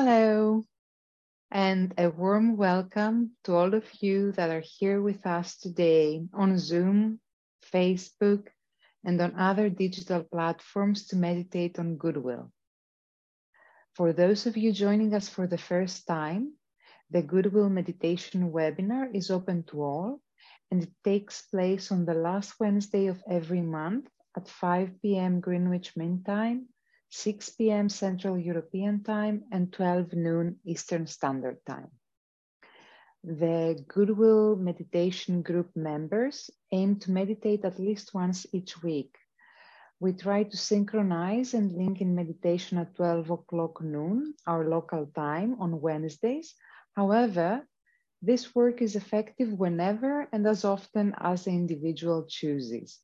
Hello, and a warm welcome to all of you that are here with us today on Zoom, Facebook, and on other digital platforms to meditate on goodwill. For those of you joining us for the first time, the Goodwill Meditation webinar is open to all, and it takes place on the last Wednesday of every month at 5 p.m. Greenwich Mean Time 6 p.m. Central European Time and 12 noon Eastern Standard Time. The Goodwill Meditation Group members aim to meditate at least once each week. We try to synchronize and link in meditation at 12 o'clock noon, our local time on Wednesdays. However, this work is effective whenever and as often as the individual chooses.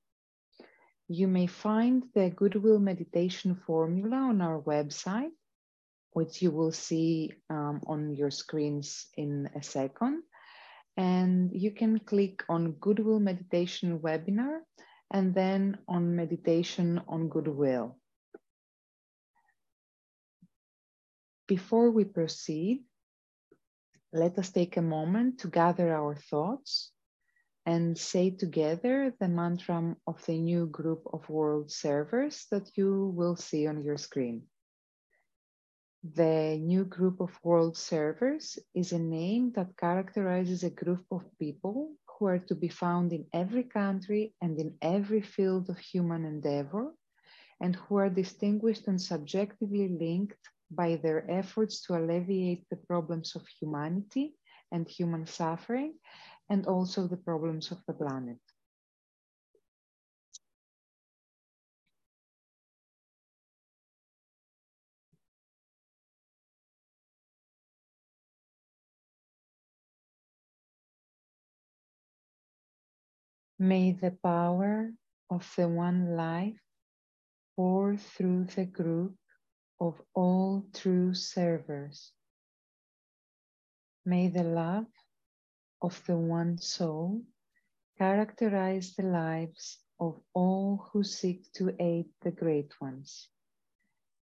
You may find the Goodwill Meditation Formula on our website, which you will see um, on your screens in a second. And you can click on Goodwill Meditation Webinar and then on Meditation on Goodwill. Before we proceed, let us take a moment to gather our thoughts and say together the mantra of the new group of world servers that you will see on your screen. The new group of world servers is a name that characterizes a group of people who are to be found in every country and in every field of human endeavor, and who are distinguished and subjectively linked by their efforts to alleviate the problems of humanity and human suffering and also the problems of the planet. May the power of the one life pour through the group of all true servers. May the love of the one soul characterize the lives of all who seek to aid the great ones.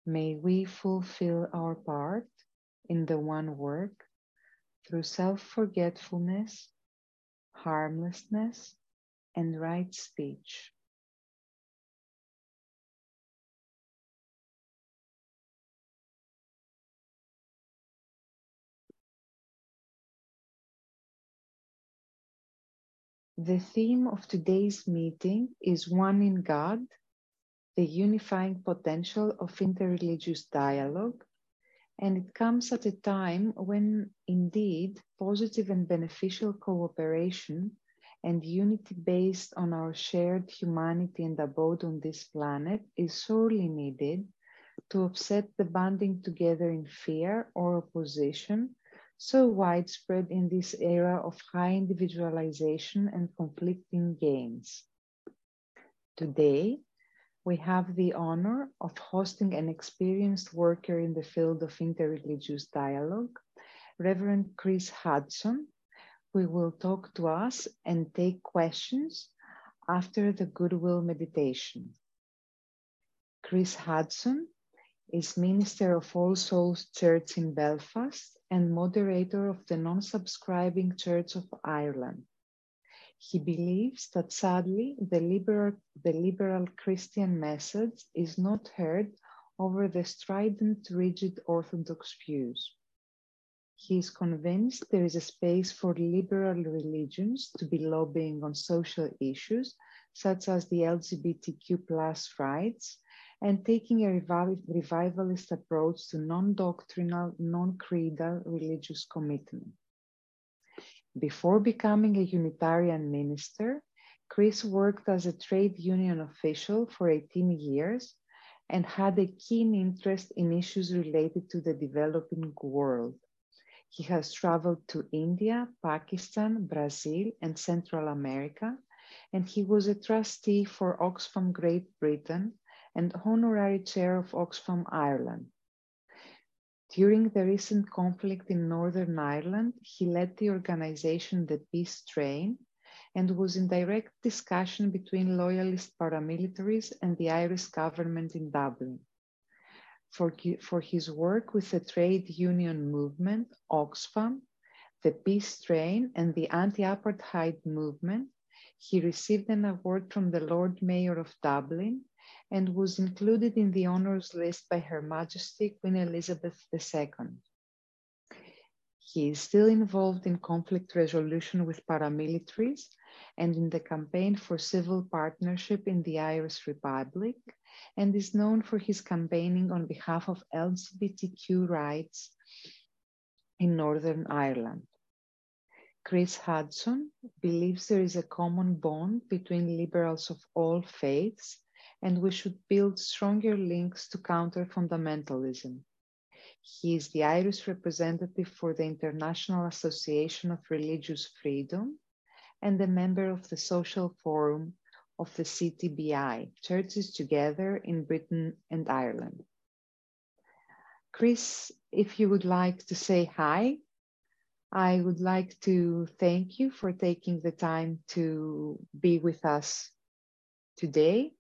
May we fulfill our part in the one work through self forgetfulness, harmlessness, and right speech. The theme of today's meeting is One in God, the unifying potential of interreligious dialogue. And it comes at a time when, indeed, positive and beneficial cooperation and unity based on our shared humanity and abode on this planet is sorely needed to offset the banding together in fear or opposition so widespread in this era of high individualization and conflicting gains. Today, we have the honor of hosting an experienced worker in the field of interreligious dialogue, Reverend Chris Hudson, who will talk to us and take questions after the Goodwill meditation. Chris Hudson is Minister of All Souls Church in Belfast and moderator of the non-subscribing Church of Ireland. He believes that sadly, the liberal, the liberal Christian message is not heard over the strident, rigid Orthodox views. He is convinced there is a space for liberal religions to be lobbying on social issues, such as the LGBTQ rights, and taking a revivalist approach to non-doctrinal, non-creedal religious commitment. Before becoming a Unitarian minister, Chris worked as a trade union official for 18 years and had a keen interest in issues related to the developing world. He has traveled to India, Pakistan, Brazil, and Central America, and he was a trustee for Oxfam Great Britain and honorary chair of Oxfam Ireland. During the recent conflict in Northern Ireland, he led the organization The Peace Train and was in direct discussion between loyalist paramilitaries and the Irish government in Dublin. for, for his work with the trade union movement, Oxfam, the peace train, and the anti-apartheid movement. He received an award from the Lord Mayor of Dublin and was included in the honors list by Her Majesty Queen Elizabeth II. He is still involved in conflict resolution with paramilitaries and in the campaign for civil partnership in the Irish Republic, and is known for his campaigning on behalf of LGBTQ rights in Northern Ireland. Chris Hudson believes there is a common bond between liberals of all faiths and we should build stronger links to counter fundamentalism. He is the Irish representative for the International Association of Religious Freedom and a member of the Social Forum of the CTBI, Churches Together in Britain and Ireland. Chris, if you would like to say hi, I would like to thank you for taking the time to be with us today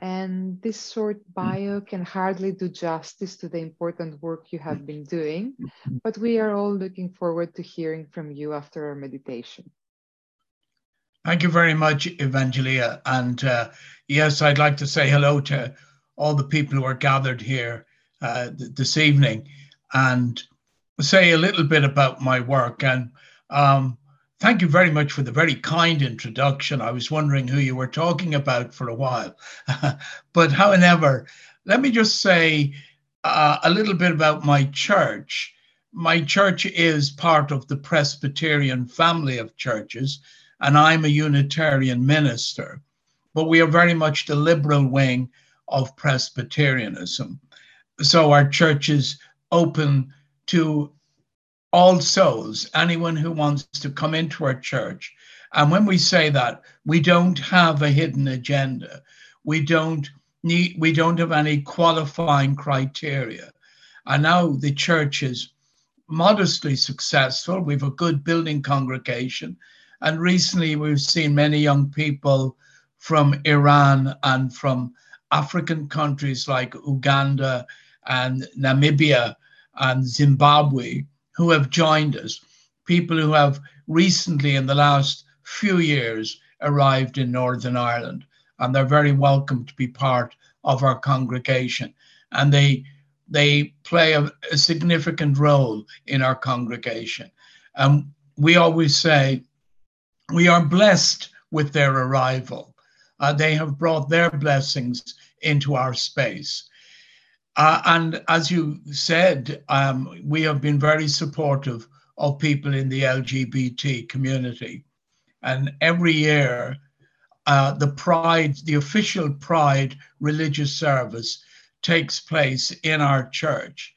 and this short bio can hardly do justice to the important work you have been doing, but we are all looking forward to hearing from you after our meditation. Thank you very much, Evangelia. And uh, yes, I'd like to say hello to all the people who are gathered here uh, th- this evening and say a little bit about my work. And um, Thank you very much for the very kind introduction. I was wondering who you were talking about for a while. but however, let me just say uh, a little bit about my church. My church is part of the Presbyterian family of churches, and I'm a Unitarian minister. But we are very much the liberal wing of Presbyterianism. So our church is open to all souls, anyone who wants to come into our church. And when we say that, we don't have a hidden agenda. We don't need we don't have any qualifying criteria. And now the church is modestly successful. We've a good building congregation. And recently we've seen many young people from Iran and from African countries like Uganda and Namibia and Zimbabwe who have joined us, people who have recently, in the last few years, arrived in Northern Ireland. And they're very welcome to be part of our congregation. And they they play a, a significant role in our congregation. And we always say we are blessed with their arrival. Uh, they have brought their blessings into our space. Uh, and as you said, um, we have been very supportive of people in the LGBT community. And every year, uh, the Pride, the official Pride religious service takes place in our church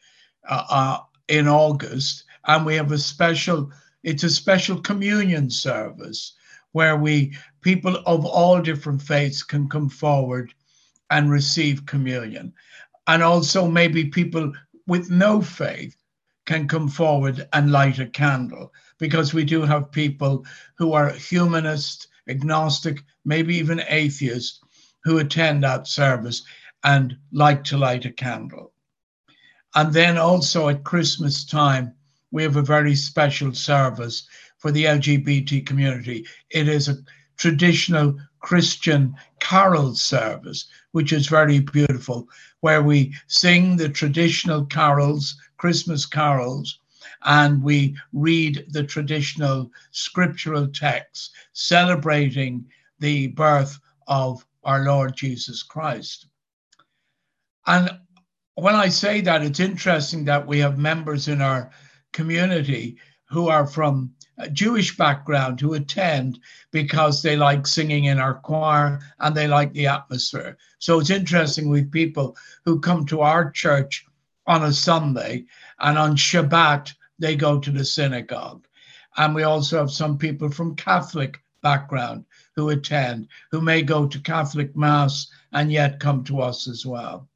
uh, uh in August. And we have a special, it's a special communion service where we, people of all different faiths can come forward and receive communion and also maybe people with no faith can come forward and light a candle because we do have people who are humanist, agnostic, maybe even atheist who attend that service and like to light a candle. And then also at Christmas time, we have a very special service for the LGBT community. It is a traditional Christian carol service, which is very beautiful, where we sing the traditional carols, Christmas carols, and we read the traditional scriptural texts celebrating the birth of our Lord Jesus Christ. And when I say that, it's interesting that we have members in our community who are from Jewish background who attend because they like singing in our choir and they like the atmosphere. So it's interesting with people who come to our church on a Sunday and on Shabbat they go to the synagogue. And we also have some people from Catholic background who attend, who may go to Catholic Mass and yet come to us as well.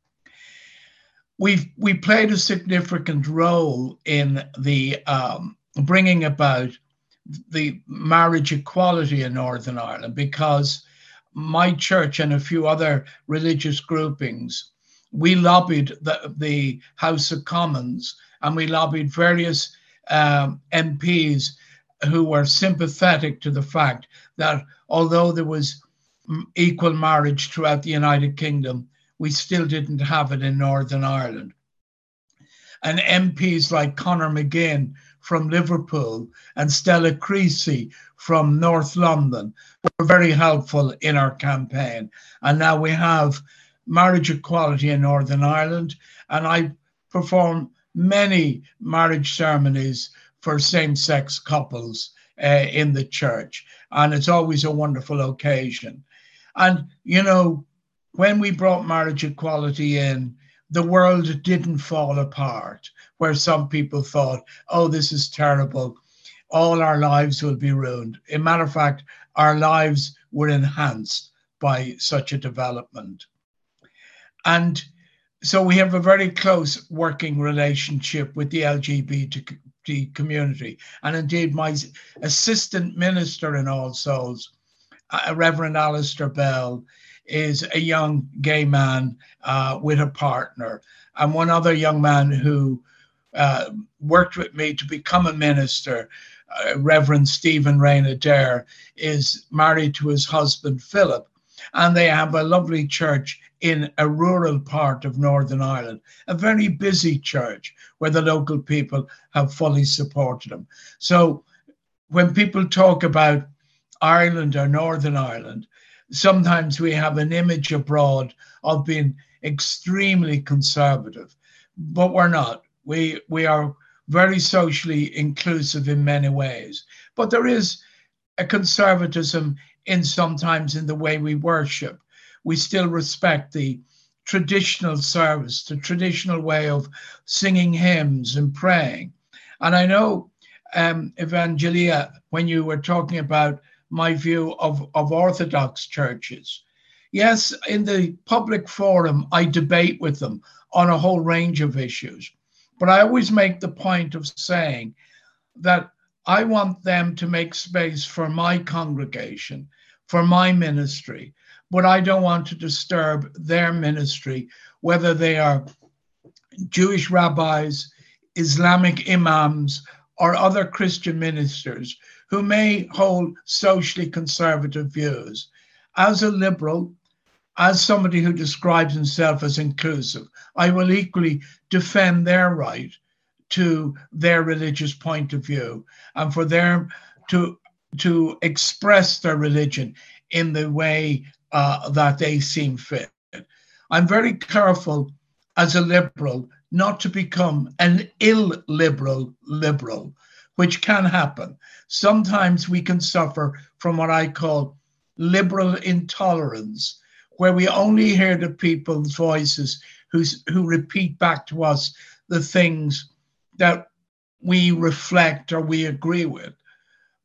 We've we played a significant role in the um, bringing about the marriage equality in Northern Ireland because my church and a few other religious groupings we lobbied the, the House of Commons and we lobbied various um, MPs who were sympathetic to the fact that although there was equal marriage throughout the United Kingdom, we still didn't have it in Northern Ireland. And MPs like Conor McGinn from Liverpool and Stella Creasy from North London were very helpful in our campaign. And now we have marriage equality in Northern Ireland, and I perform many marriage ceremonies for same sex couples uh, in the church. And it's always a wonderful occasion. And, you know, when we brought marriage equality in, the world didn't fall apart, where some people thought, oh, this is terrible. All our lives will be ruined. In matter of fact, our lives were enhanced by such a development. And so we have a very close working relationship with the LGBT community. And indeed, my assistant minister in All Souls, uh, Reverend Alistair Bell, is a young gay man uh, with a partner. And one other young man who uh, worked with me to become a minister, uh, Reverend Stephen Rayna Dare, is married to his husband, Philip. And they have a lovely church in a rural part of Northern Ireland, a very busy church where the local people have fully supported them. So when people talk about Ireland or Northern Ireland, sometimes we have an image abroad of being extremely conservative, but we're not. We we are very socially inclusive in many ways, but there is a conservatism in sometimes in the way we worship we still respect the traditional service, the traditional way of singing hymns and praying. And I know, um, Evangelia, when you were talking about my view of, of Orthodox churches, yes, in the public forum, I debate with them on a whole range of issues. But I always make the point of saying that I want them to make space for my congregation, for my ministry, but I don't want to disturb their ministry, whether they are Jewish rabbis, Islamic imams, or other Christian ministers who may hold socially conservative views. As a liberal, as somebody who describes himself as inclusive, I will equally defend their right to their religious point of view and for them to to express their religion in the way uh, that they seem fit. I'm very careful as a liberal not to become an illiberal liberal, which can happen. Sometimes we can suffer from what I call liberal intolerance, where we only hear the people's voices who's, who repeat back to us the things that we reflect or we agree with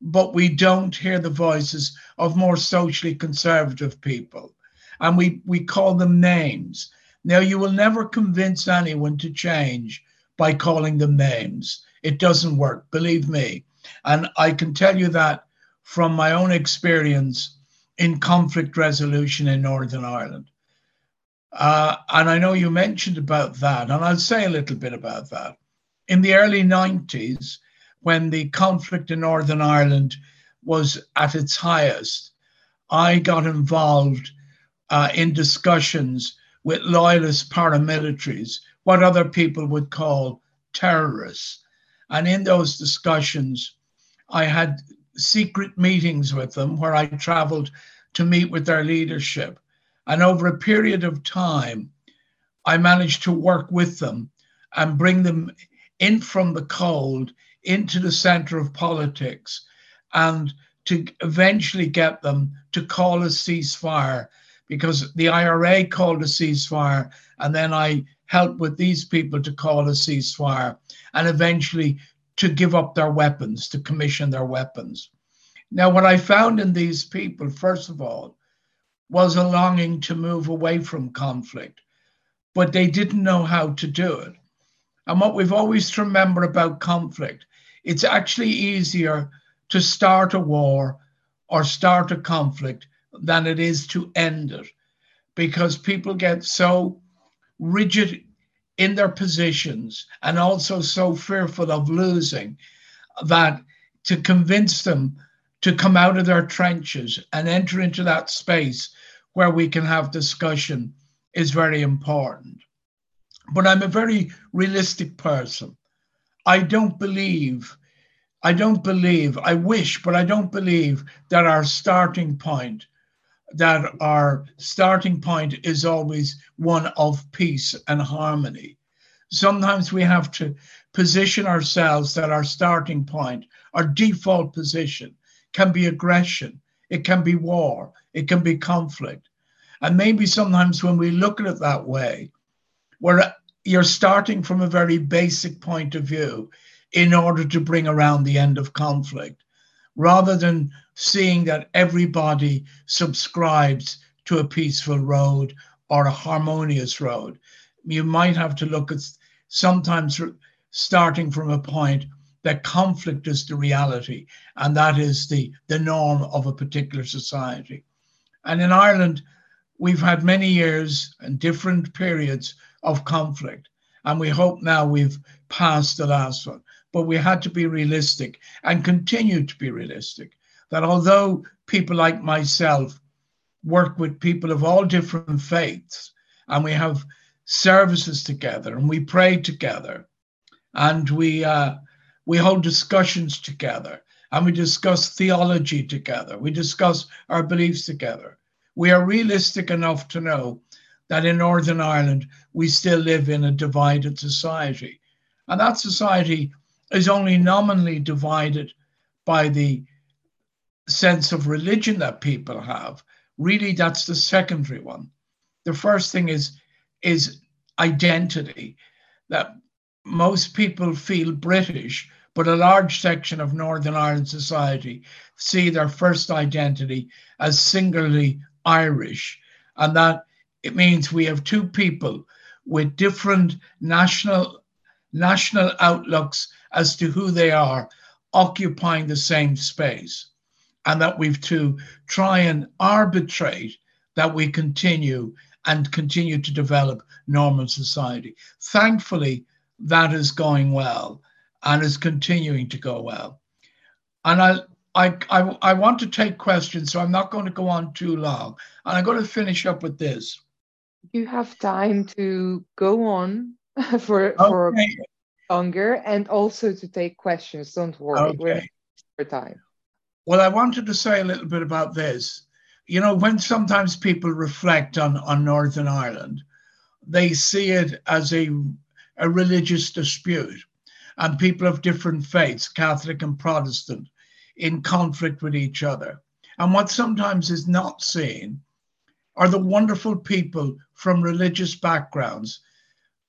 but we don't hear the voices of more socially conservative people. And we, we call them names. Now, you will never convince anyone to change by calling them names. It doesn't work, believe me. And I can tell you that from my own experience in conflict resolution in Northern Ireland. Uh, and I know you mentioned about that, and I'll say a little bit about that. In the early 90s, when the conflict in Northern Ireland was at its highest, I got involved uh, in discussions with loyalist paramilitaries, what other people would call terrorists. And in those discussions, I had secret meetings with them where I traveled to meet with their leadership. And over a period of time, I managed to work with them and bring them in from the cold into the center of politics and to eventually get them to call a ceasefire because the IRA called a ceasefire and then I helped with these people to call a ceasefire and eventually to give up their weapons, to commission their weapons. Now, what I found in these people, first of all, was a longing to move away from conflict, but they didn't know how to do it. And what we've always to remember about conflict it's actually easier to start a war or start a conflict than it is to end it because people get so rigid in their positions and also so fearful of losing that to convince them to come out of their trenches and enter into that space where we can have discussion is very important. But I'm a very realistic person. I don't believe, I don't believe, I wish, but I don't believe that our starting point, that our starting point is always one of peace and harmony. Sometimes we have to position ourselves that our starting point, our default position, can be aggression, it can be war, it can be conflict. And maybe sometimes when we look at it that way, where you're starting from a very basic point of view in order to bring around the end of conflict, rather than seeing that everybody subscribes to a peaceful road or a harmonious road. You might have to look at sometimes starting from a point that conflict is the reality and that is the, the norm of a particular society. And in Ireland, we've had many years and different periods of conflict. And we hope now we've passed the last one. But we had to be realistic and continue to be realistic that although people like myself work with people of all different faiths and we have services together and we pray together and we uh, we hold discussions together and we discuss theology together. We discuss our beliefs together. We are realistic enough to know that in Northern Ireland, we still live in a divided society. And that society is only nominally divided by the sense of religion that people have. Really, that's the secondary one. The first thing is, is identity, that most people feel British but a large section of Northern Ireland society see their first identity as singularly Irish. And that it means we have two people with different national national outlooks as to who they are occupying the same space and that we've to try and arbitrate that we continue and continue to develop normal society thankfully that is going well and is continuing to go well. And I, I, I, I want to take questions, so I'm not going to go on too long. And I'm going to finish up with this. You have time to go on for, okay. for longer and also to take questions. Don't worry, okay. we're for time. Well, I wanted to say a little bit about this. You know, when sometimes people reflect on, on Northern Ireland, they see it as a, a religious dispute and people of different faiths, Catholic and Protestant, in conflict with each other. And what sometimes is not seen are the wonderful people from religious backgrounds,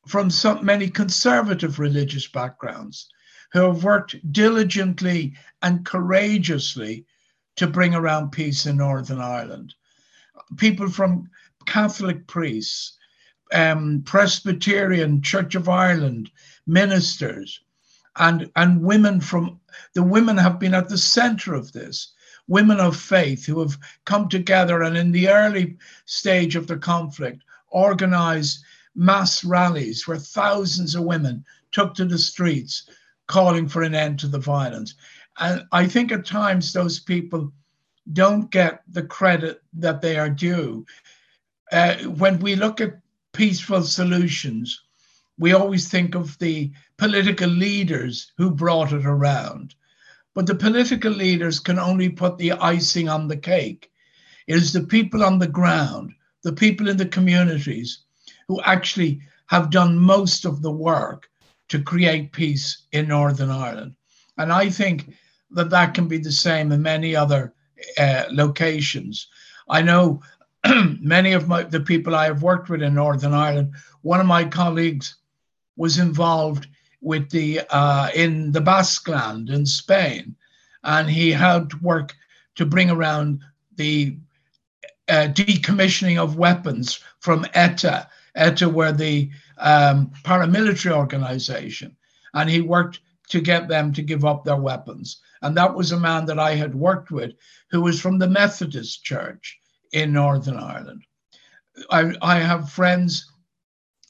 from some, many conservative religious backgrounds, who have worked diligently and courageously to bring around peace in Northern Ireland. People from Catholic priests, um, Presbyterian Church of Ireland ministers, and and women from the women have been at the center of this women of faith who have come together and in the early stage of the conflict organized mass rallies where thousands of women took to the streets calling for an end to the violence and i think at times those people don't get the credit that they are due uh, when we look at peaceful solutions we always think of the political leaders who brought it around. But the political leaders can only put the icing on the cake. It is the people on the ground, the people in the communities who actually have done most of the work to create peace in Northern Ireland. And I think that that can be the same in many other uh, locations. I know many of my, the people I have worked with in Northern Ireland, one of my colleagues was involved with the uh, in the Basque land in Spain, and he helped work to bring around the uh, decommissioning of weapons from ETA. ETA were the um, paramilitary organization, and he worked to get them to give up their weapons. And that was a man that I had worked with who was from the Methodist Church in Northern Ireland. I, I have friends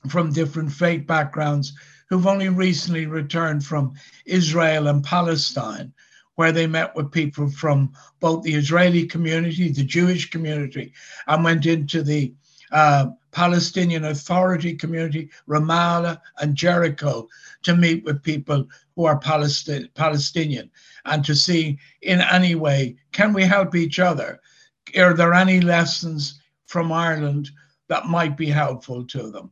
from different faith backgrounds who've only recently returned from Israel and Palestine, where they met with people from both the Israeli community, the Jewish community, and went into the uh, Palestinian Authority community, Ramallah and Jericho, to meet with people who are Palesti- Palestinian and to see in any way can we help each other? Are there any lessons from Ireland that might be helpful to them?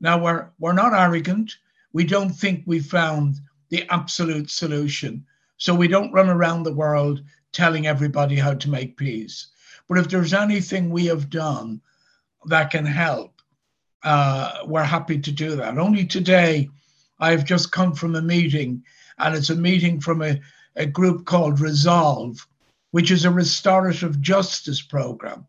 Now we're we're not arrogant. We don't think we found the absolute solution. So we don't run around the world telling everybody how to make peace. But if there's anything we have done that can help, uh, we're happy to do that. Only today, I've just come from a meeting, and it's a meeting from a, a group called Resolve, which is a restorative justice program.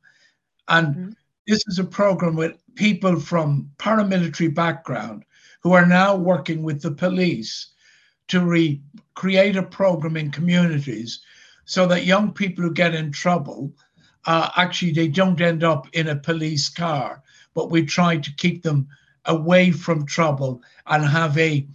And mm-hmm. this is a program with people from paramilitary background who are now working with the police to re- create a program in communities so that young people who get in trouble uh, actually they don't end up in a police car but we try to keep them away from trouble and have a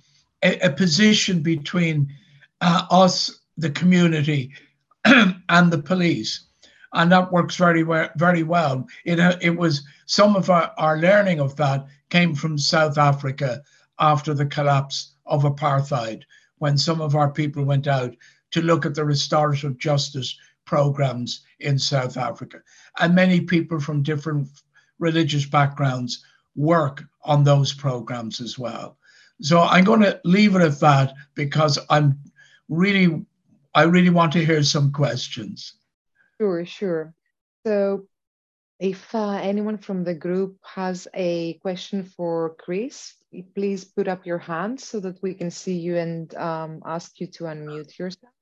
a, a position between uh, us the community and the police. And that works very well very well. It, uh, it was some of our, our learning of that came from south africa after the collapse of apartheid when some of our people went out to look at the restorative justice programs in South Africa. And many people from different religious backgrounds work on those programs as well. So I'm going to leave it at that because I'm really, I really want to hear some questions. Sure, sure. So if uh, anyone from the group has a question for Chris, please put up your hand so that we can see you and um, ask you to unmute yourself.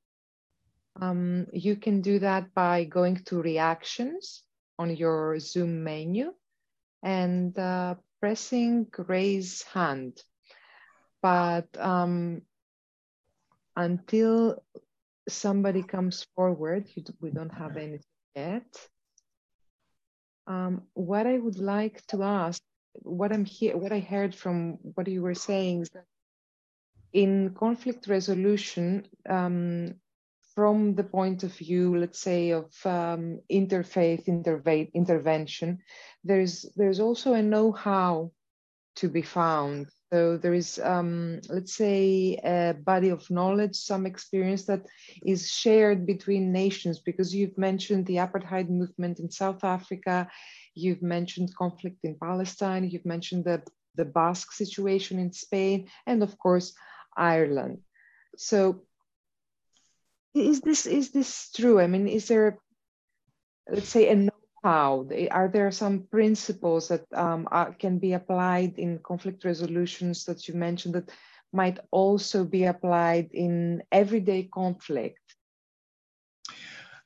Um, you can do that by going to reactions on your Zoom menu and uh, pressing raise hand. But um, until somebody comes forward, we don't have anything yet. Um, what I would like to ask, what I'm here, what I heard from what you were saying is that in conflict resolution, um, from the point of view, let's say, of um, interfaith interve- intervention, there's there's also a know-how to be found so there is, um, let's say, a body of knowledge, some experience that is shared between nations, because you've mentioned the apartheid movement in South Africa, you've mentioned conflict in Palestine, you've mentioned the, the Basque situation in Spain, and of course, Ireland. So is this is this true? I mean, is there, let's say, a know how? Are there some principles that um, are, can be applied in conflict resolutions that you mentioned that might also be applied in everyday conflict?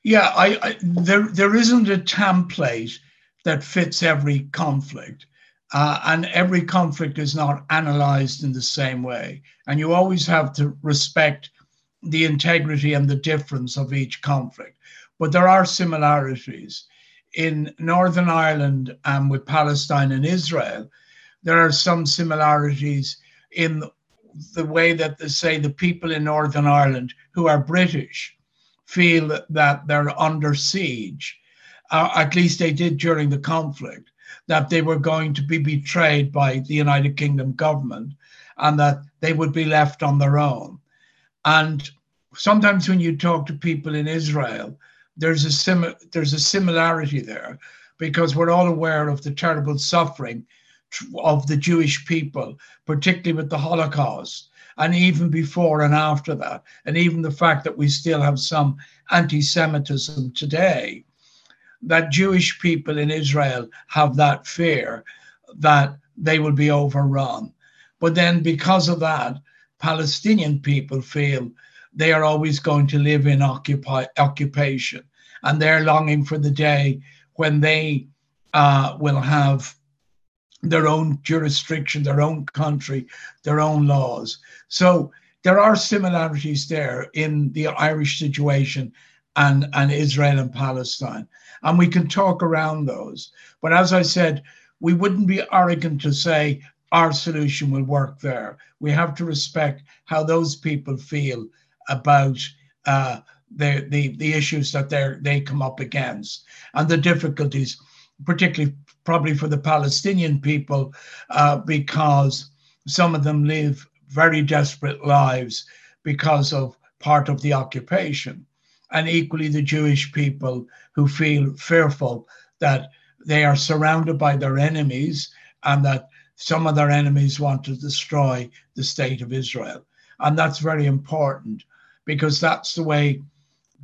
Yeah, I, I there there isn't a template that fits every conflict. Uh, and every conflict is not analyzed in the same way. And you always have to respect the integrity and the difference of each conflict. But there are similarities in Northern Ireland and with Palestine and Israel, there are some similarities in the way that they say the people in Northern Ireland who are British feel that they're under siege. Uh, at least they did during the conflict, that they were going to be betrayed by the United Kingdom government and that they would be left on their own. And sometimes when you talk to people in Israel, there's a sim- there's a similarity there because we're all aware of the terrible suffering of the Jewish people, particularly with the Holocaust, and even before and after that, and even the fact that we still have some anti-Semitism today. That Jewish people in Israel have that fear that they will be overrun. But then, because of that, Palestinian people feel they are always going to live in occupy, occupation. And they're longing for the day when they uh, will have their own jurisdiction, their own country, their own laws. So there are similarities there in the Irish situation and, and Israel and Palestine. And we can talk around those. But as I said, we wouldn't be arrogant to say our solution will work there. We have to respect how those people feel about uh, the, the, the issues that they they come up against and the difficulties, particularly probably for the Palestinian people, uh, because some of them live very desperate lives because of part of the occupation. And equally, the Jewish people who feel fearful that they are surrounded by their enemies and that some of their enemies want to destroy the state of Israel. And that's very important because that's the way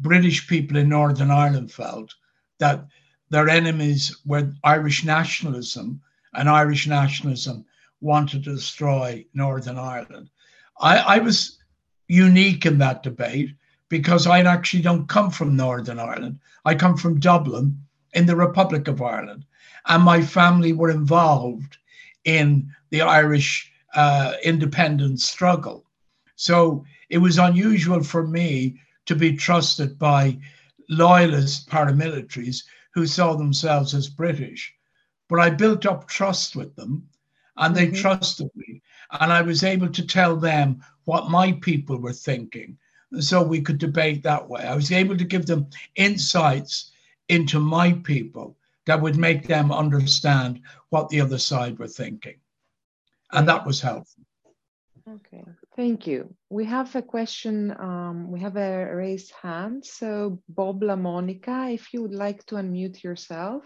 British people in Northern Ireland felt that their enemies were Irish nationalism, and Irish nationalism wanted to destroy Northern Ireland. I, I was unique in that debate because I actually don't come from Northern Ireland. I come from Dublin in the Republic of Ireland, and my family were involved in the Irish uh, independence struggle. So it was unusual for me to be trusted by loyalist paramilitaries who saw themselves as British. But I built up trust with them and they mm-hmm. trusted me. And I was able to tell them what my people were thinking. So we could debate that way. I was able to give them insights into my people that would make them understand what the other side were thinking. And that was helpful. Okay, thank you. We have a question, um, we have a raised hand. So, Bob LaMonica, if you would like to unmute yourself.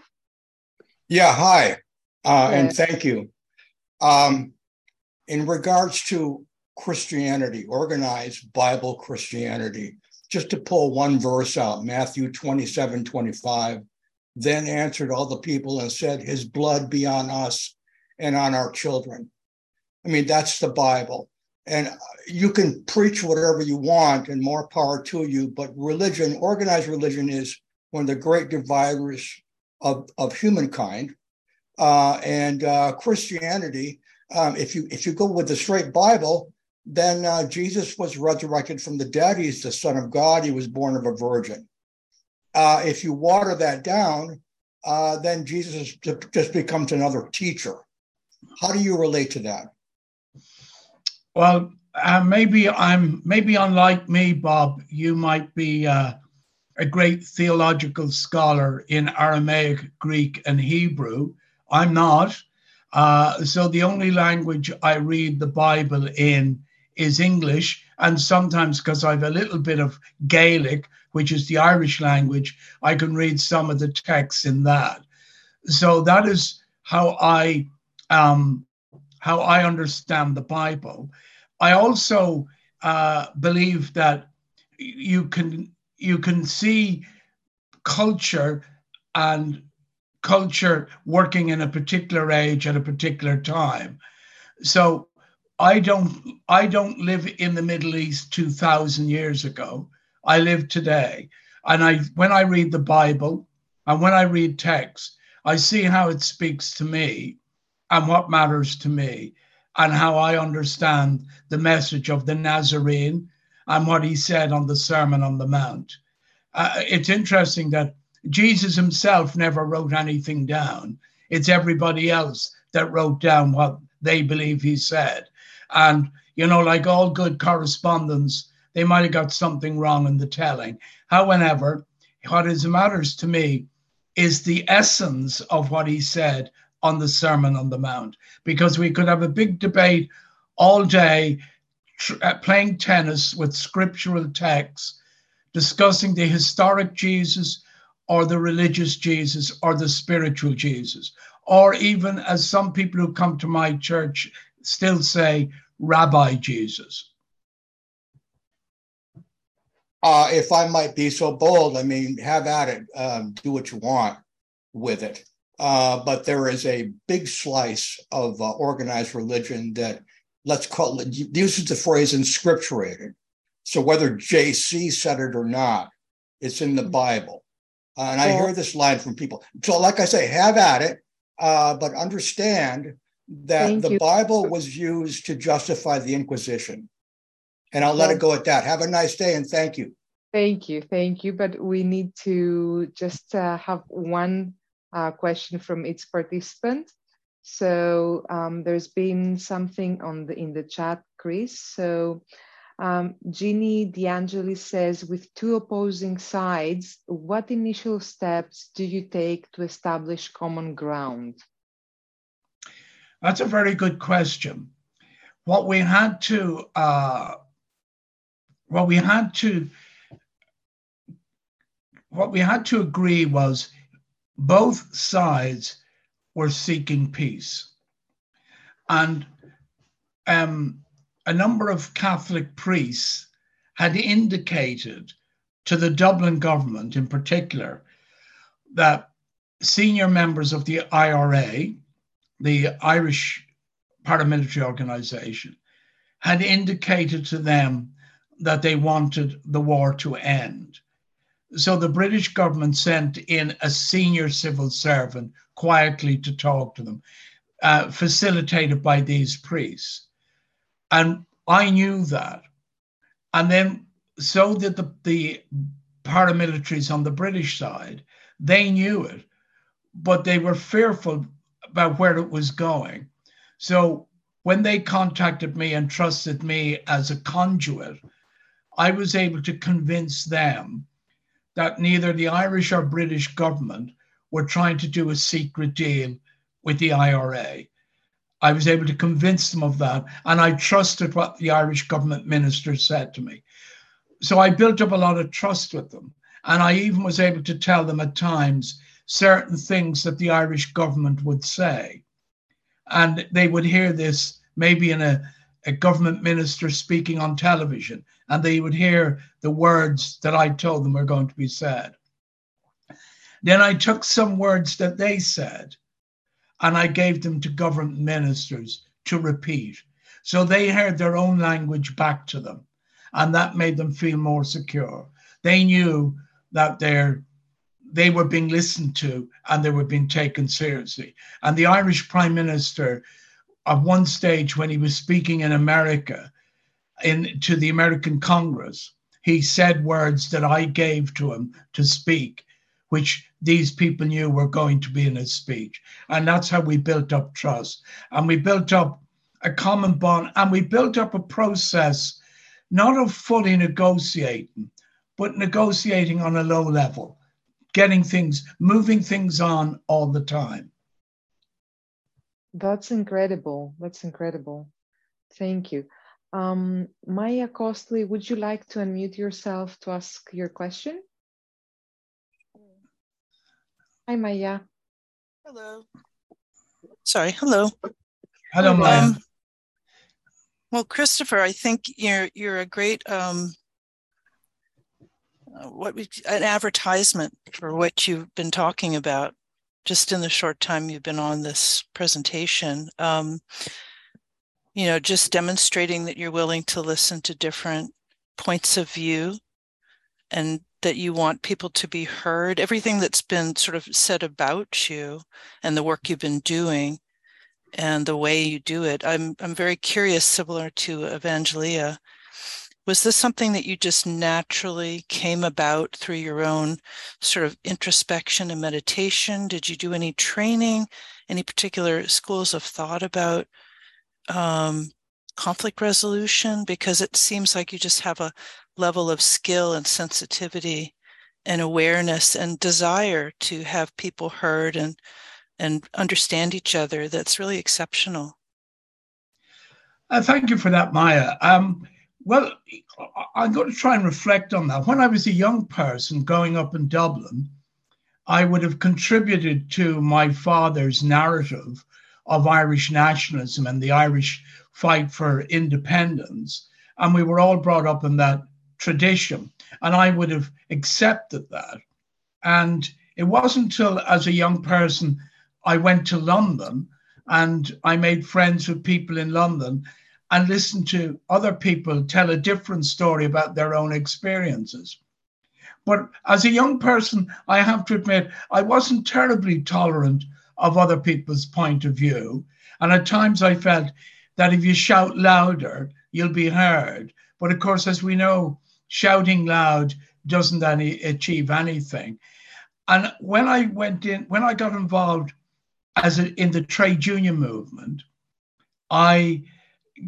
Yeah, hi, uh, yes. and thank you. Um, in regards to Christianity, organized Bible Christianity, just to pull one verse out, Matthew 27 25, then answered all the people and said, His blood be on us and on our children. I mean, that's the Bible. And you can preach whatever you want and more power to you but religion organized religion is one of the great dividers of, of humankind. Uh, and uh, christianity um, if you if you go with the straight bible then uh, jesus was resurrected from the dead. He's the son of god. He was born of a virgin uh, if you water that down uh, then jesus just becomes another teacher how do you relate to that well, uh, maybe I'm maybe unlike me, Bob. You might be uh, a great theological scholar in Aramaic, Greek, and Hebrew. I'm not. Uh, so the only language I read the Bible in is English, and sometimes because I've a little bit of Gaelic, which is the Irish language, I can read some of the texts in that. So that is how I um, how I understand the Bible. I also uh, believe that you can you can see culture and culture working in a particular age at a particular time. So I don't I don't live in the Middle East 2000 years ago. I live today. And I when I read the Bible and when I read text, I see how it speaks to me and what matters to me and how I understand the message of the Nazarene and what he said on the Sermon on the Mount. Uh, it's interesting that Jesus himself never wrote anything down. It's everybody else that wrote down what they believe he said. And, you know, like all good correspondence, they might have got something wrong in the telling. However, what is matters to me is the essence of what he said on the Sermon on the Mount because we could have a big debate all day tr- uh, playing tennis with scriptural texts, discussing the historic Jesus or the religious Jesus or the spiritual Jesus, or even as some people who come to my church still say, Rabbi Jesus. Uh, if I might be so bold, I mean, have at it, um, do what you want with it. Uh, but there is a big slice of uh, organized religion that let's call it uses the phrase inscripturated. So whether JC said it or not, it's in the mm-hmm. Bible. Uh, and I hear this line from people. So, like I say, have at it, uh, but understand that Thank the you. Bible was used to justify the Inquisition. And I'll let it go at that. Have a nice day and thank you. Thank you. Thank you. But we need to just uh, have one uh, question from each participant. So um, there's been something on the in the chat, Chris. So um, Jeannie DeAngeli says, with two opposing sides, what initial steps do you take to establish common ground? That's a very good question. What we had to, uh, what we had to, what we had to agree was both sides were seeking peace, and um, a number of Catholic priests had indicated to the Dublin government, in particular, that senior members of the IRA, the Irish paramilitary organization, had indicated to them that they wanted the war to end. So the British government sent in a senior civil servant quietly to talk to them, uh, facilitated by these priests. And I knew that. And then so did the, the paramilitaries on the British side. They knew it, but they were fearful about where it was going. So when they contacted me and trusted me as a conduit, I was able to convince them that neither the Irish or British government were trying to do a secret deal with the IRA. I was able to convince them of that. And I trusted what the Irish government minister said to me. So I built up a lot of trust with them. And I even was able to tell them at times certain things that the Irish government would say. And they would hear this maybe in a, a government minister speaking on television, and they would hear the words that I told them were going to be said. Then I took some words that they said and I gave them to government ministers to repeat. So they heard their own language back to them, and that made them feel more secure. They knew that they they were being listened to and they were being taken seriously. And the Irish Prime Minister, at one stage when he was speaking in America, in to the American Congress, he said words that I gave to him to speak, which these people knew were going to be in his speech. And that's how we built up trust. And we built up a common bond and we built up a process not of fully negotiating, but negotiating on a low level, getting things, moving things on all the time. That's incredible. That's incredible. Thank you. Um, Maya Costley, would you like to unmute yourself to ask your question? Hi, Maya. Hello. Sorry, hello. Hello, Maya. Um, well, Christopher, I think you're you're a great um, uh, what we, an advertisement for what you've been talking about just in the short time you've been on this presentation. Um, you know, just demonstrating that you're willing to listen to different points of view and that you want people to be heard, everything that's been sort of said about you and the work you've been doing and the way you do it. I'm I'm very curious, similar to Evangelia. Was this something that you just naturally came about through your own sort of introspection and meditation? Did you do any training, any particular schools of thought about um, conflict resolution? Because it seems like you just have a level of skill and sensitivity and awareness and desire to have people heard and and understand each other that's really exceptional uh, thank you for that maya um, well i'm going to try and reflect on that when i was a young person growing up in dublin i would have contributed to my father's narrative of irish nationalism and the irish fight for independence and we were all brought up in that tradition. And I would have accepted that. And it wasn't until, as a young person, I went to London and I made friends with people in London and listened to other people tell a different story about their own experiences. But as a young person, I have to admit, I wasn't terribly tolerant of other people's point of view. And at times I felt that if you shout louder, you'll be heard. But of course, as we know, shouting loud doesn't any achieve anything. And when I went in, when I got involved as a, in the trade union movement, I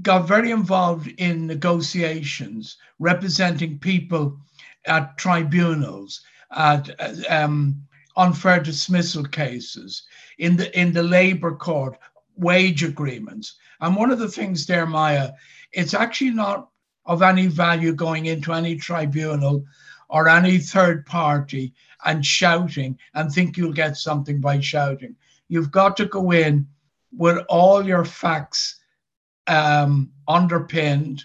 got very involved in negotiations representing people at tribunals, at um, unfair dismissal cases, in the in the labor court, wage agreements. And one of the things there, Maya, it's actually not of any value going into any tribunal or any third party and shouting and think you'll get something by shouting. You've got to go in with all your facts um, underpinned.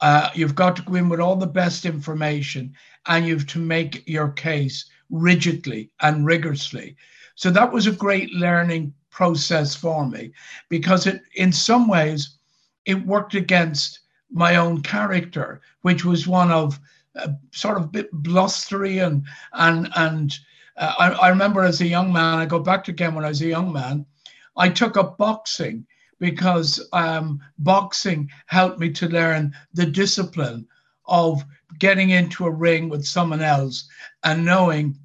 Uh, you've got to go in with all the best information and you've to make your case rigidly and rigorously. So that was a great learning process for me because it, in some ways, it worked against my own character, which was one of uh, sort of bit blustery and and and uh, I, I remember as a young man, I go back to again when I was a young man, I took up boxing because um, boxing helped me to learn the discipline of getting into a ring with someone else and knowing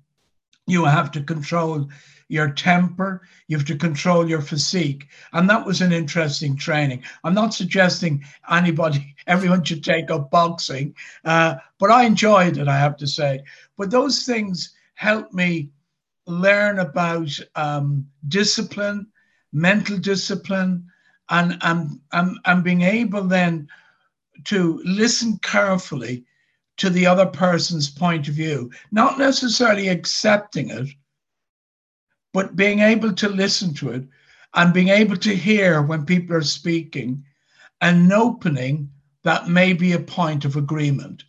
you have to control your temper, you have to control your physique. And that was an interesting training. I'm not suggesting anybody, everyone should take up boxing, uh, but I enjoyed it, I have to say. But those things helped me learn about um, discipline, mental discipline, and, and, and, and being able then to listen carefully to the other person's point of view, not necessarily accepting it, but being able to listen to it and being able to hear when people are speaking and opening that may be a point of agreement.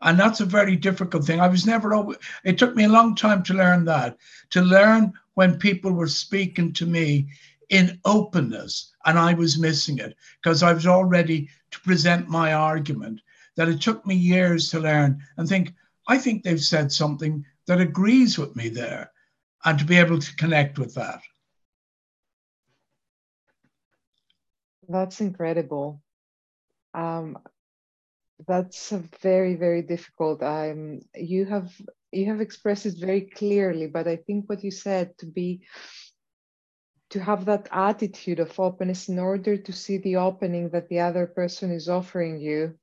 And that's a very difficult thing. I was never, it took me a long time to learn that, to learn when people were speaking to me in openness and I was missing it because I was all ready to present my argument. That it took me years to learn and think, I think they've said something that agrees with me there and to be able to connect with that. That's incredible. Um, that's very very difficult. Um, you have you have expressed it very clearly, but I think what you said to be to have that attitude of openness in order to see the opening that the other person is offering you.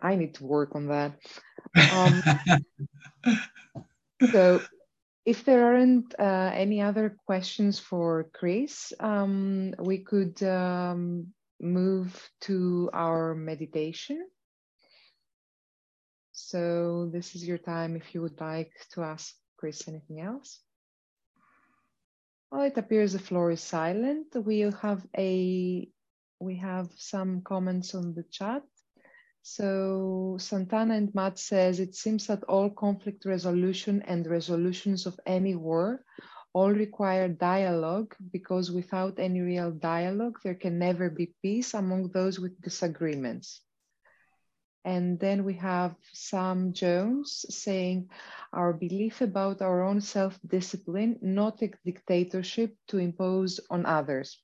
I need to work on that. Um, so if there aren't uh, any other questions for Chris, um, we could um, move to our meditation. So this is your time if you would like to ask Chris anything else. Well, it appears the floor is silent. We have a we have some comments on the chat. So Santana and Matt says, it seems that all conflict resolution and resolutions of any war all require dialogue because without any real dialogue, there can never be peace among those with disagreements. And then we have Sam Jones saying, our belief about our own self-discipline, not a dictatorship to impose on others.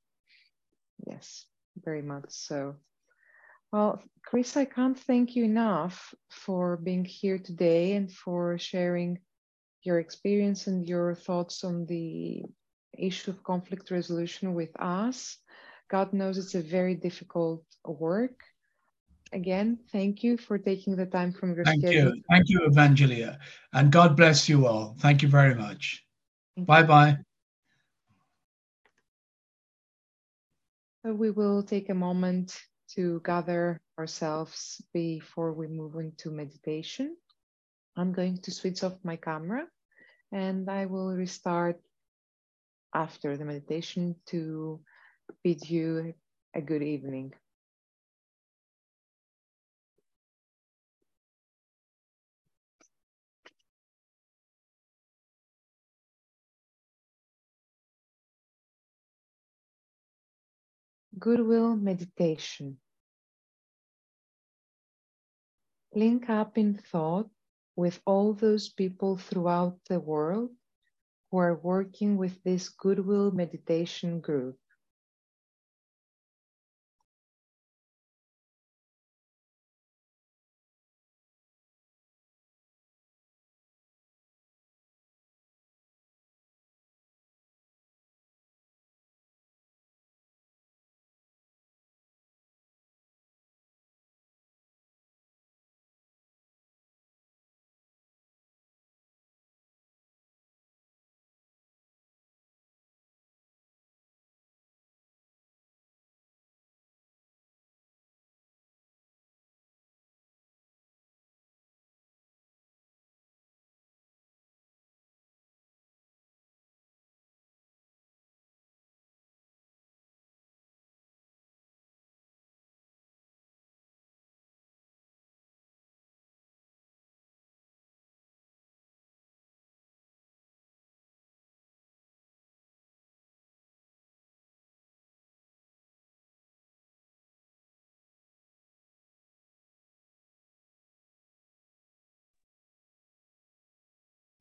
Yes, very much so. Well, Chris, I can't thank you enough for being here today and for sharing your experience and your thoughts on the issue of conflict resolution with us. God knows it's a very difficult work. Again, thank you for taking the time from your thank schedule. you. Thank you, Evangelia. And God bless you all. Thank you very much. Bye bye. So we will take a moment to gather ourselves before we move into meditation. I'm going to switch off my camera and I will restart after the meditation to bid you a good evening. Goodwill meditation. Link up in thought with all those people throughout the world who are working with this Goodwill meditation group.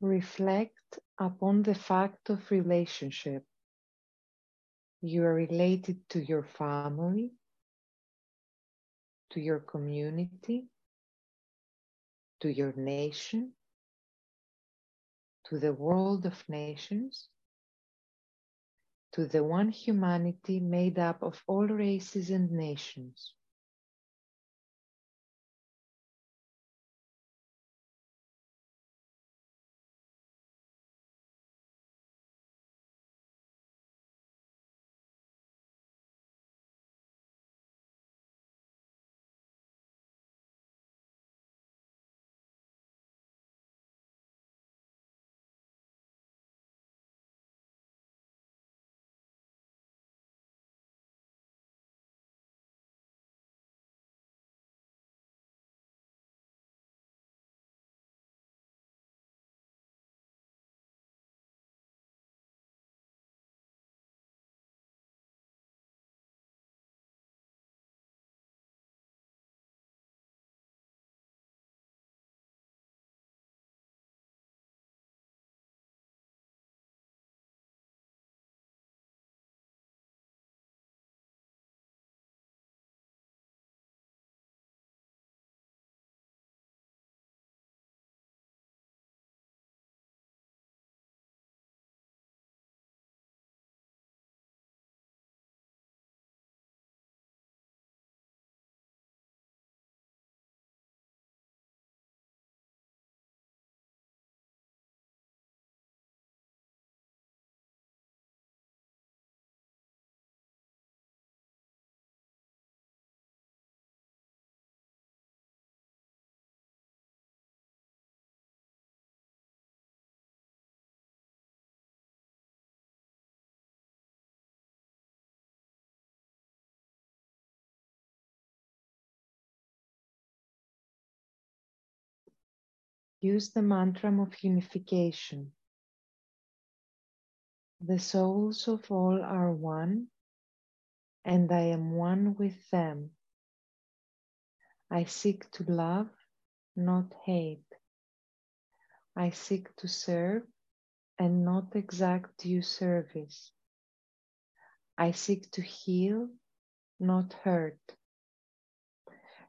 Reflect upon the fact of relationship. You are related to your family, to your community, to your nation, to the world of nations, to the one humanity made up of all races and nations. Use the mantra of unification. The souls of all are one, and I am one with them. I seek to love, not hate. I seek to serve and not exact due service. I seek to heal, not hurt.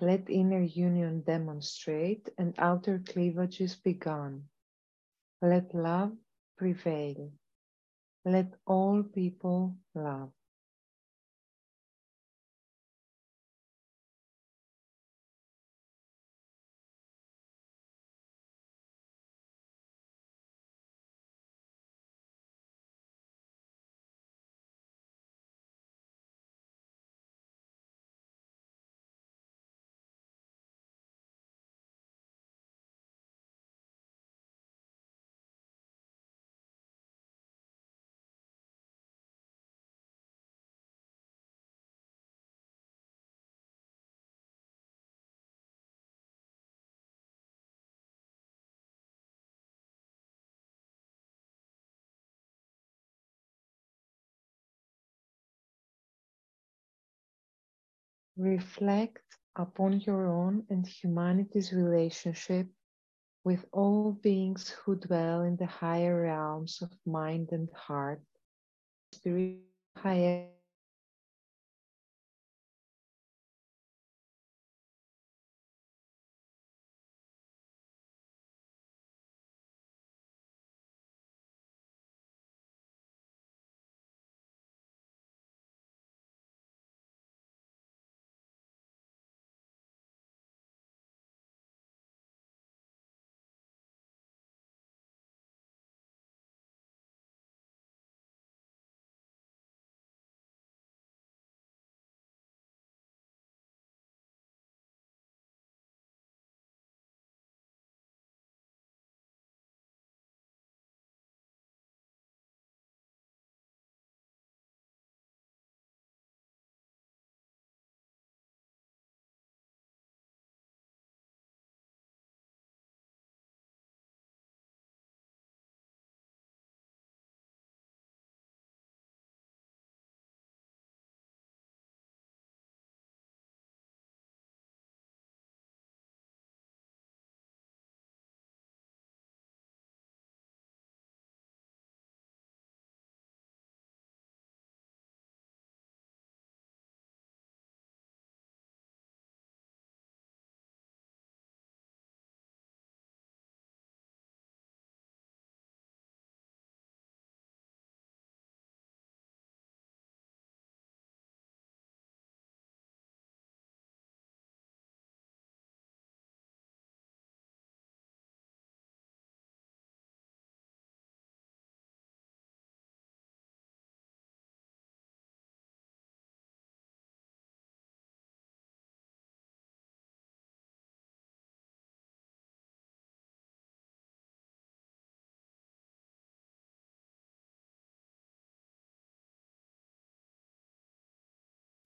Let inner union demonstrate and outer cleavages be gone. Let love prevail. Let all people love. Reflect upon your own and humanity's relationship with all beings who dwell in the higher realms of mind and heart, higher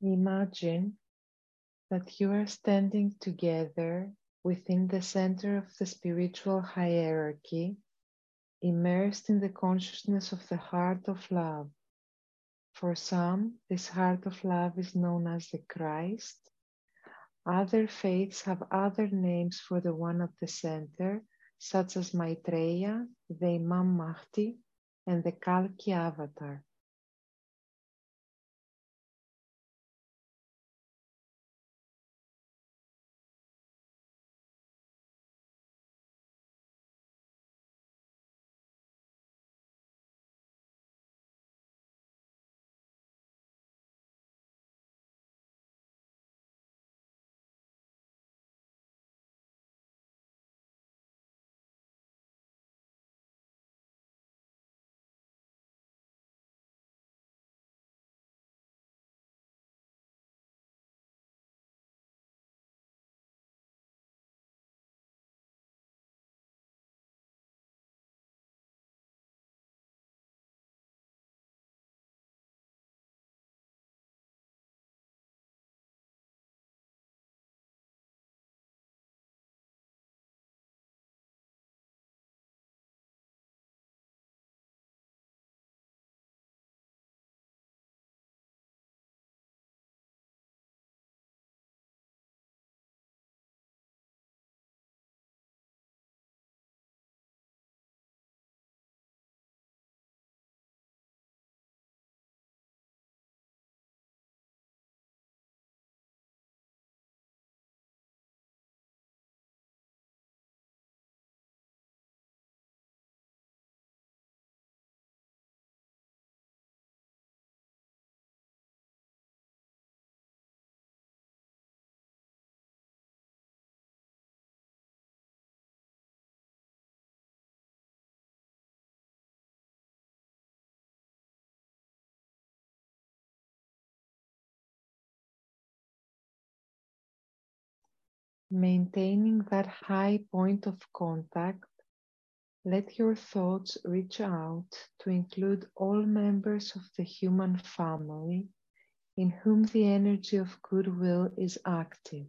Imagine that you are standing together within the center of the spiritual hierarchy, immersed in the consciousness of the heart of love. For some, this heart of love is known as the Christ. Other faiths have other names for the one at the center, such as Maitreya, the Imam Mahdi, and the Kalki avatar. Maintaining that high point of contact, let your thoughts reach out to include all members of the human family in whom the energy of goodwill is active.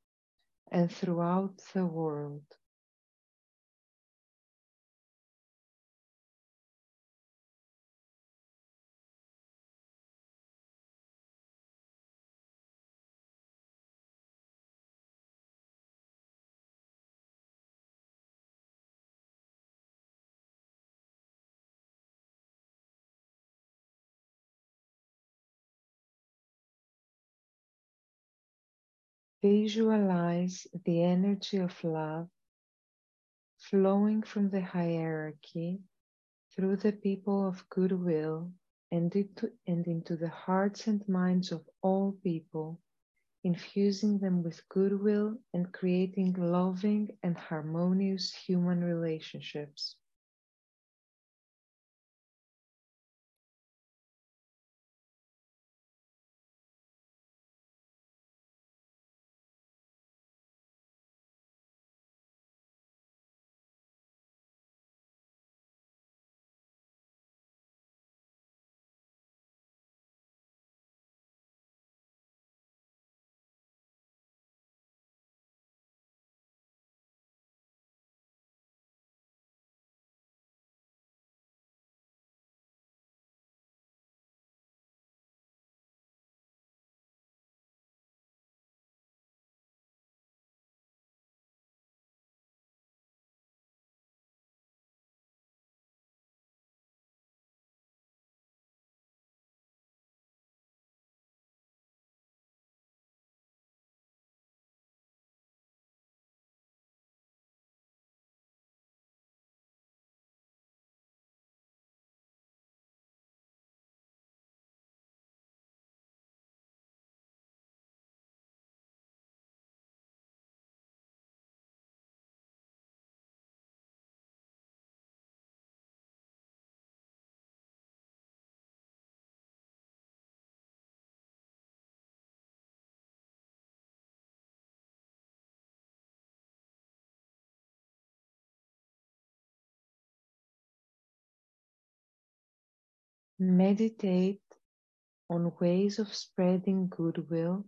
and throughout the world. Visualize the energy of love flowing from the hierarchy through the people of goodwill and into, and into the hearts and minds of all people, infusing them with goodwill and creating loving and harmonious human relationships. Meditate on ways of spreading goodwill,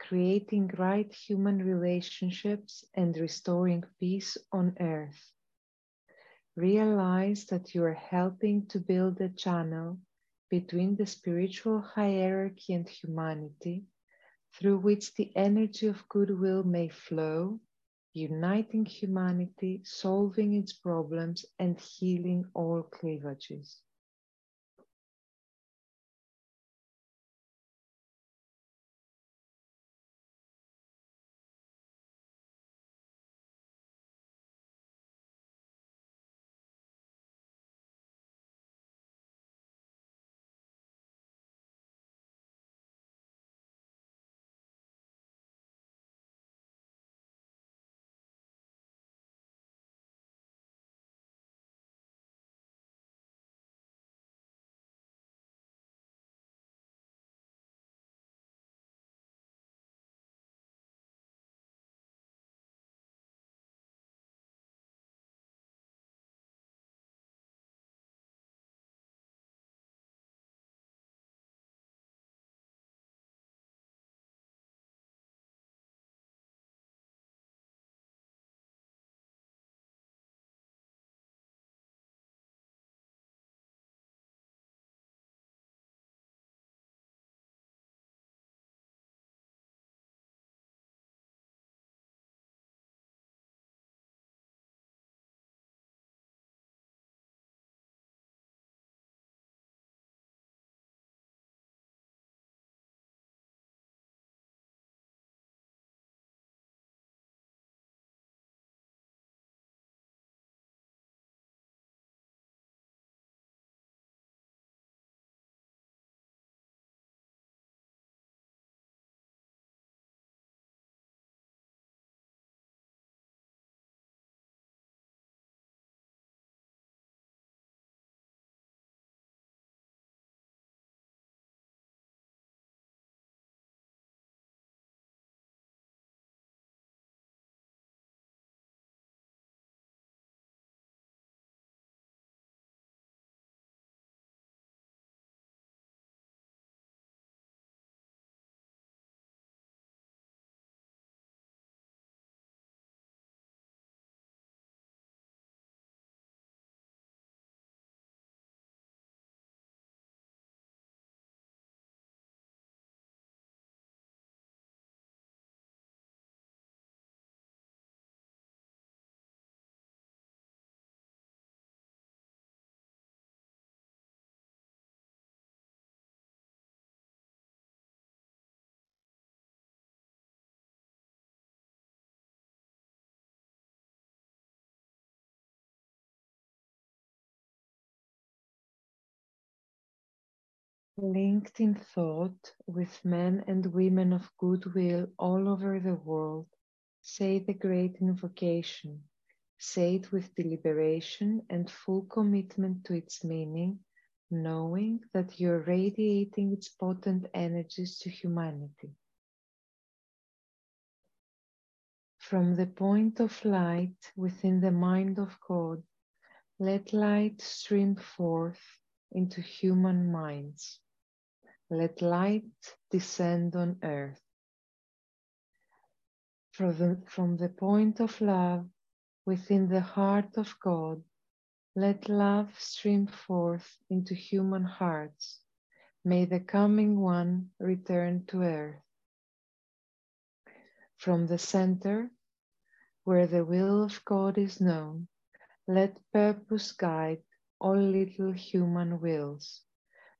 creating right human relationships, and restoring peace on earth. Realize that you are helping to build a channel between the spiritual hierarchy and humanity through which the energy of goodwill may flow, uniting humanity, solving its problems, and healing all cleavages. Linked in thought with men and women of goodwill all over the world, say the great invocation. Say it with deliberation and full commitment to its meaning, knowing that you're radiating its potent energies to humanity. From the point of light within the mind of God, let light stream forth into human minds let light descend on earth. From the, from the point of love within the heart of God, let love stream forth into human hearts. May the coming one return to earth. From the center, where the will of God is known, let purpose guide all little human wills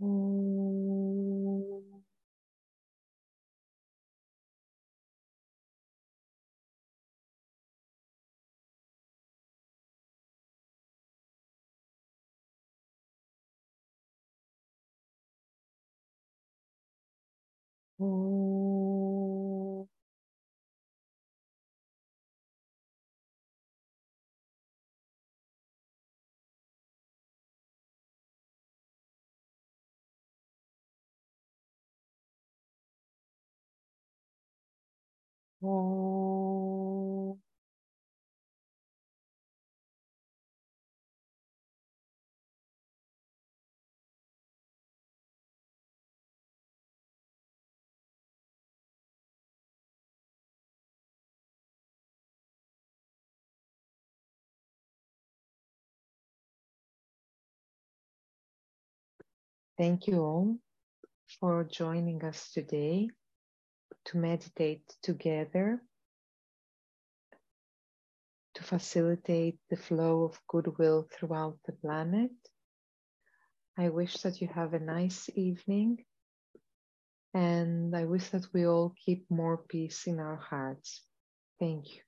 Oh. Thank you all for joining us today to meditate together to facilitate the flow of goodwill throughout the planet. I wish that you have a nice evening and I wish that we all keep more peace in our hearts. Thank you.